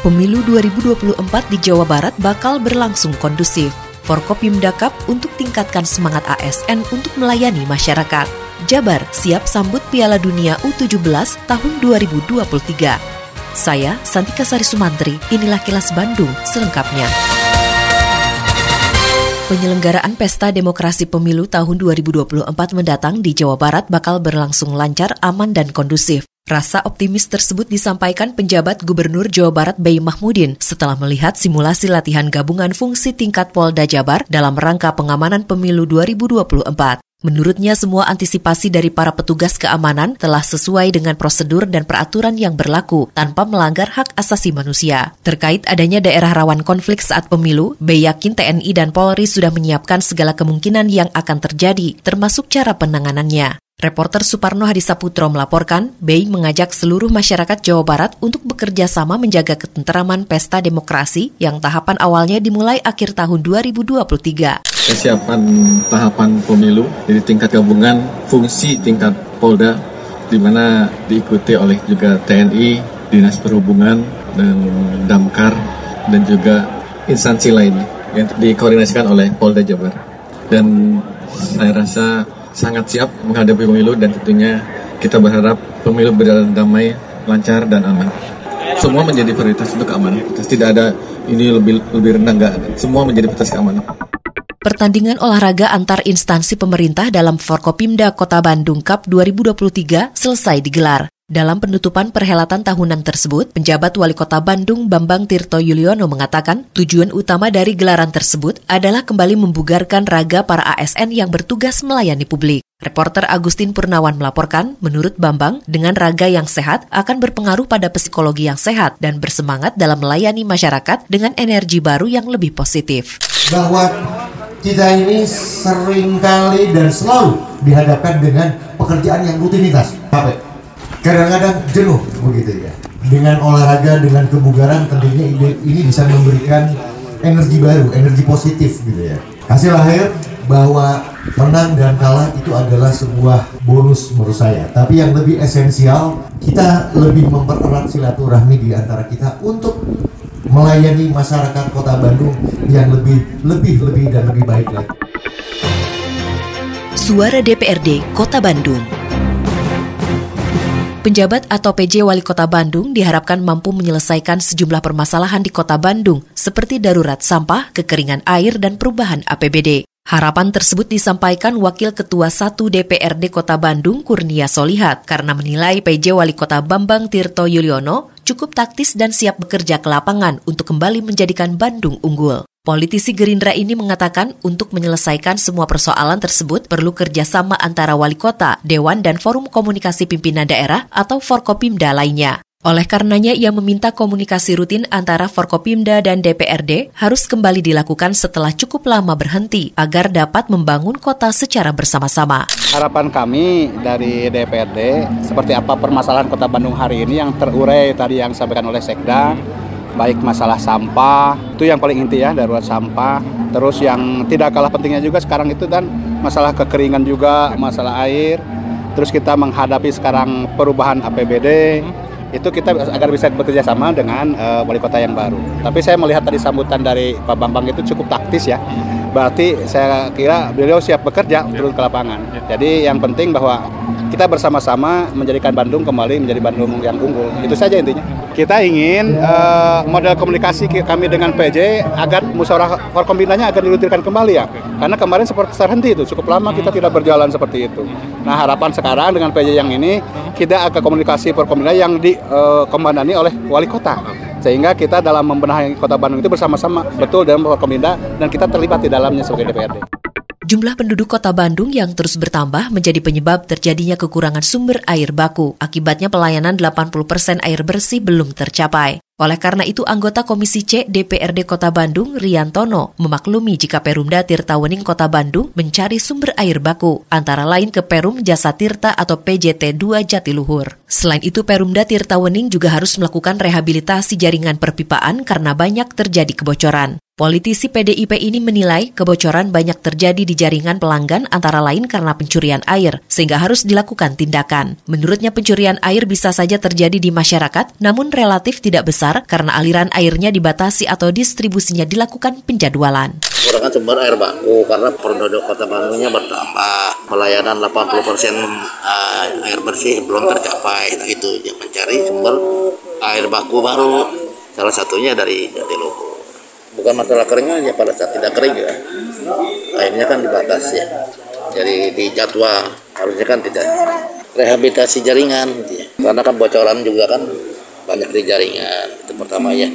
Pemilu 2024 di Jawa Barat bakal berlangsung kondusif. Forkopimda Cup untuk tingkatkan semangat ASN untuk melayani masyarakat. Jabar siap sambut Piala Dunia U17 tahun 2023. Saya Santika Sari Sumantri, inilah kilas Bandung selengkapnya. Penyelenggaraan Pesta Demokrasi Pemilu tahun 2024 mendatang di Jawa Barat bakal berlangsung lancar, aman, dan kondusif. Rasa optimis tersebut disampaikan penjabat Gubernur Jawa Barat Bayi Mahmudin setelah melihat simulasi latihan gabungan fungsi tingkat Polda Jabar dalam rangka pengamanan pemilu 2024. Menurutnya semua antisipasi dari para petugas keamanan telah sesuai dengan prosedur dan peraturan yang berlaku tanpa melanggar hak asasi manusia. Terkait adanya daerah rawan konflik saat pemilu, B yakin TNI dan Polri sudah menyiapkan segala kemungkinan yang akan terjadi, termasuk cara penanganannya. Reporter Suparno Hadisaputro melaporkan, BEI mengajak seluruh masyarakat Jawa Barat untuk bekerja sama menjaga ketenteraman pesta demokrasi yang tahapan awalnya dimulai akhir tahun 2023. Kesiapan tahapan pemilu jadi tingkat gabungan fungsi tingkat Polda di mana diikuti oleh juga TNI, Dinas Perhubungan, dan Damkar, dan juga instansi lainnya yang dikoordinasikan oleh Polda Jabar. Dan saya rasa sangat siap menghadapi pemilu dan tentunya kita berharap pemilu berjalan damai, lancar dan aman. Semua menjadi prioritas untuk keamanan. Tidak ada ini lebih lebih rendah enggak. Semua menjadi prioritas keamanan. Pertandingan olahraga antar instansi pemerintah dalam Forkopimda Kota Bandung Cup 2023 selesai digelar. Dalam penutupan perhelatan tahunan tersebut, penjabat Wali Kota Bandung Bambang Tirto Yuliono mengatakan tujuan utama dari gelaran tersebut adalah kembali membugarkan raga para ASN yang bertugas melayani publik. Reporter Agustin Purnawan melaporkan, menurut Bambang, dengan raga yang sehat akan berpengaruh pada psikologi yang sehat dan bersemangat dalam melayani masyarakat dengan energi baru yang lebih positif. bahwa kita ini sering kali dan selalu dihadapkan dengan pekerjaan yang rutinitas capek kadang-kadang jenuh begitu ya. Dengan olahraga dengan kebugaran tentunya ini, ini bisa memberikan energi baru energi positif gitu ya. Hasil akhir bahwa menang dan kalah itu adalah sebuah bonus menurut saya. Tapi yang lebih esensial kita lebih mempererat silaturahmi di antara kita untuk melayani masyarakat kota Bandung yang lebih lebih lebih dan lebih baik lagi. Suara DPRD Kota Bandung Penjabat atau PJ Wali Kota Bandung diharapkan mampu menyelesaikan sejumlah permasalahan di Kota Bandung seperti darurat sampah, kekeringan air, dan perubahan APBD. Harapan tersebut disampaikan Wakil Ketua 1 DPRD Kota Bandung Kurnia Solihat karena menilai PJ Wali Kota Bambang Tirto Yuliono cukup taktis dan siap bekerja ke lapangan untuk kembali menjadikan Bandung unggul. Politisi Gerindra ini mengatakan untuk menyelesaikan semua persoalan tersebut perlu kerjasama antara wali kota, dewan, dan forum komunikasi pimpinan daerah atau Forkopimda lainnya. Oleh karenanya, ia meminta komunikasi rutin antara Forkopimda dan DPRD harus kembali dilakukan setelah cukup lama berhenti agar dapat membangun kota secara bersama-sama. Harapan kami dari DPRD seperti apa permasalahan Kota Bandung hari ini yang terurai tadi yang disampaikan oleh Sekda, baik masalah sampah, itu yang paling inti ya, darurat sampah. Terus yang tidak kalah pentingnya juga sekarang itu dan masalah kekeringan juga, masalah air. Terus kita menghadapi sekarang perubahan APBD, itu kita agar bisa bekerja sama dengan uh, wali kota yang baru. Tapi saya melihat tadi sambutan dari Pak Bambang itu cukup taktis ya. Berarti saya kira beliau siap bekerja turun ke lapangan. Jadi yang penting bahwa kita bersama-sama menjadikan Bandung kembali menjadi Bandung yang unggul. Itu saja intinya. Kita ingin uh, model komunikasi kami dengan PJ agar musyawarah forkombinanya agar dilutirkan kembali ya. Karena kemarin seperti terhenti itu cukup lama kita tidak berjalan seperti itu. Nah harapan sekarang dengan PJ yang ini kita akan komunikasi forkombina yang dikomandani oleh wali kota sehingga kita dalam membenahi kota Bandung itu bersama-sama betul dalam Forkominda dan kita terlibat di dalamnya sebagai DPRD. Jumlah penduduk kota Bandung yang terus bertambah menjadi penyebab terjadinya kekurangan sumber air baku. Akibatnya pelayanan 80% air bersih belum tercapai. Oleh karena itu, anggota Komisi C DPRD Kota Bandung, Riantono, memaklumi jika Perumda Tirtawening Kota Bandung mencari sumber air baku, antara lain ke Perum Jasa Tirta atau PJT 2 Jatiluhur. Selain itu, Perumda Tirtawening juga harus melakukan rehabilitasi jaringan perpipaan karena banyak terjadi kebocoran. Politisi PDIP ini menilai kebocoran banyak terjadi di jaringan pelanggan antara lain karena pencurian air, sehingga harus dilakukan tindakan. Menurutnya pencurian air bisa saja terjadi di masyarakat, namun relatif tidak besar karena aliran airnya dibatasi atau distribusinya dilakukan penjadwalan. Kekurangan sumber air baku karena penduduk kota Bandungnya bertambah, pelayanan 80 persen eh, air bersih belum tercapai, itu yang mencari sumber air baku baru. Salah satunya dari Jatiluhur bukan masalah kering aja pada saat tidak kering ya. Akhirnya kan dibatasi ya. Jadi di jadwal harusnya kan tidak rehabilitasi jaringan gitu ya. karena kan bocoran juga kan banyak di jaringan itu pertama ya.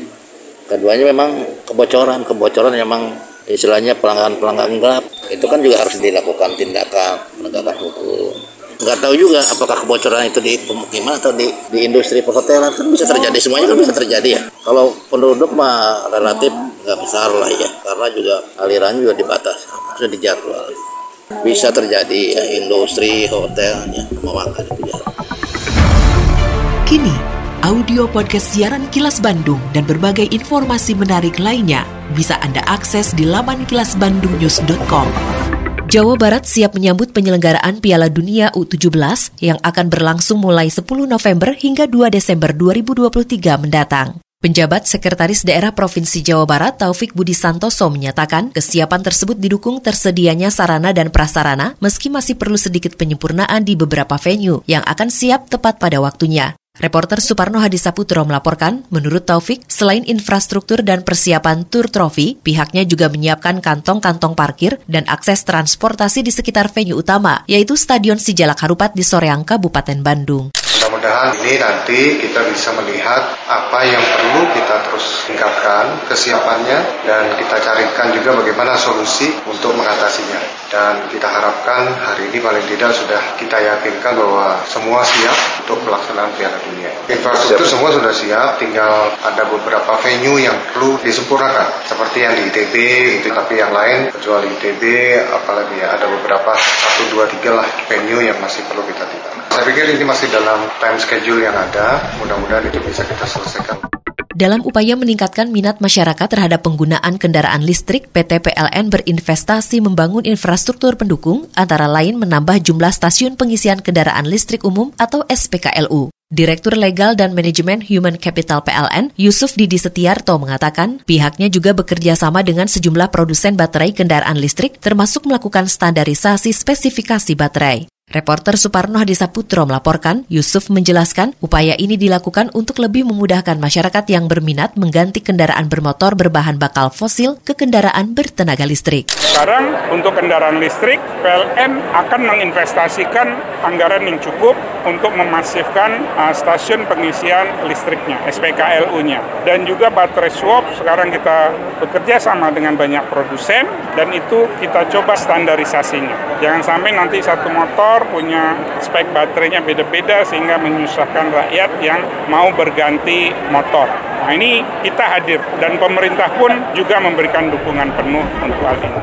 Keduanya memang kebocoran kebocoran memang istilahnya pelanggan pelanggan gelap. Itu kan juga harus dilakukan tindakan penegakan hukum. Nggak tahu juga apakah kebocoran itu di pemukiman atau di, di industri perhotelan. Kan bisa terjadi semuanya kan bisa terjadi ya. Kalau penduduk mah relatif nggak besar lah ya karena juga aliran juga dibatasi sudah dijadwal bisa terjadi ya industri hotelnya memakan itu ya. Kini audio podcast siaran Kilas Bandung dan berbagai informasi menarik lainnya bisa Anda akses di laman kilasbandungnews.com. Jawa Barat siap menyambut penyelenggaraan Piala Dunia U17 yang akan berlangsung mulai 10 November hingga 2 Desember 2023 mendatang. Penjabat Sekretaris Daerah Provinsi Jawa Barat Taufik Budi Santoso menyatakan kesiapan tersebut didukung tersedianya sarana dan prasarana meski masih perlu sedikit penyempurnaan di beberapa venue yang akan siap tepat pada waktunya. Reporter Suparno Hadisaputro melaporkan, menurut Taufik, selain infrastruktur dan persiapan tur trofi, pihaknya juga menyiapkan kantong-kantong parkir dan akses transportasi di sekitar venue utama, yaitu Stadion Sijalak Harupat di Soreang, Kabupaten Bandung. Mudah-mudahan ini nanti kita bisa melihat apa yang perlu kita terus tingkatkan kesiapannya dan kita carikan juga bagaimana solusi untuk mengatasinya. Dan kita harapkan hari ini paling tidak sudah kita yakinkan bahwa semua siap untuk pelaksanaan Piala Dunia. Infrastruktur semua sudah siap, tinggal ada beberapa venue yang perlu disempurnakan seperti yang di ITB itu tapi yang lain kecuali ITB apalagi ya ada beberapa satu dua tiga lah venue yang masih perlu kita tingkatkan. Saya pikir ini masih dalam time schedule yang ada, mudah-mudahan itu bisa kita selesaikan. Dalam upaya meningkatkan minat masyarakat terhadap penggunaan kendaraan listrik, PT PLN berinvestasi membangun infrastruktur pendukung, antara lain menambah jumlah stasiun pengisian kendaraan listrik umum atau SPKLU. Direktur Legal dan Manajemen Human Capital PLN, Yusuf Didi Setiarto mengatakan, pihaknya juga bekerja sama dengan sejumlah produsen baterai kendaraan listrik, termasuk melakukan standarisasi spesifikasi baterai. Reporter Suparno Hadisaputro melaporkan, Yusuf menjelaskan upaya ini dilakukan untuk lebih memudahkan masyarakat yang berminat mengganti kendaraan bermotor berbahan bakal fosil ke kendaraan bertenaga listrik. Sekarang untuk kendaraan listrik, PLN akan menginvestasikan anggaran yang cukup untuk memasifkan uh, stasiun pengisian listriknya, SPKLU-nya. Dan juga baterai swap, sekarang kita bekerja sama dengan banyak produsen, dan itu kita coba standarisasinya. Jangan sampai nanti satu motor punya spek baterainya beda-beda sehingga menyusahkan rakyat yang mau berganti motor. Nah ini kita hadir dan pemerintah pun juga memberikan dukungan penuh untuk hal ini.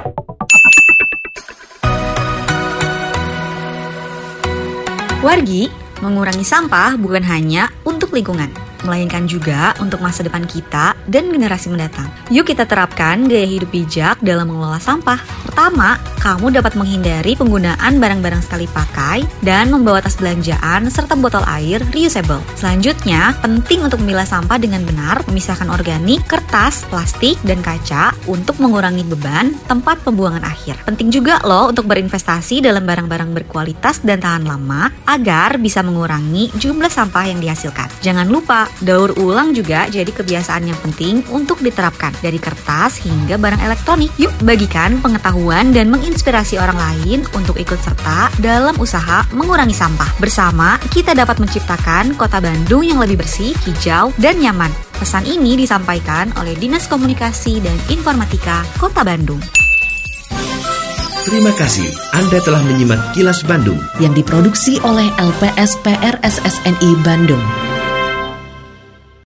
Wargi, mengurangi sampah bukan hanya untuk lingkungan melainkan juga untuk masa depan kita dan generasi mendatang. Yuk kita terapkan gaya hidup bijak dalam mengelola sampah. Pertama, kamu dapat menghindari penggunaan barang-barang sekali pakai dan membawa tas belanjaan serta botol air reusable. Selanjutnya, penting untuk memilah sampah dengan benar, memisahkan organik, kertas, plastik, dan kaca untuk mengurangi beban tempat pembuangan akhir. Penting juga loh untuk berinvestasi dalam barang-barang berkualitas dan tahan lama agar bisa mengurangi jumlah sampah yang dihasilkan. Jangan lupa Daur ulang juga jadi kebiasaan yang penting untuk diterapkan dari kertas hingga barang elektronik. Yuk bagikan pengetahuan dan menginspirasi orang lain untuk ikut serta dalam usaha mengurangi sampah. Bersama kita dapat menciptakan kota Bandung yang lebih bersih, hijau, dan nyaman. Pesan ini disampaikan oleh Dinas Komunikasi dan Informatika Kota Bandung. Terima kasih Anda telah menyimak Kilas Bandung yang diproduksi oleh LPSPR SSNI Bandung.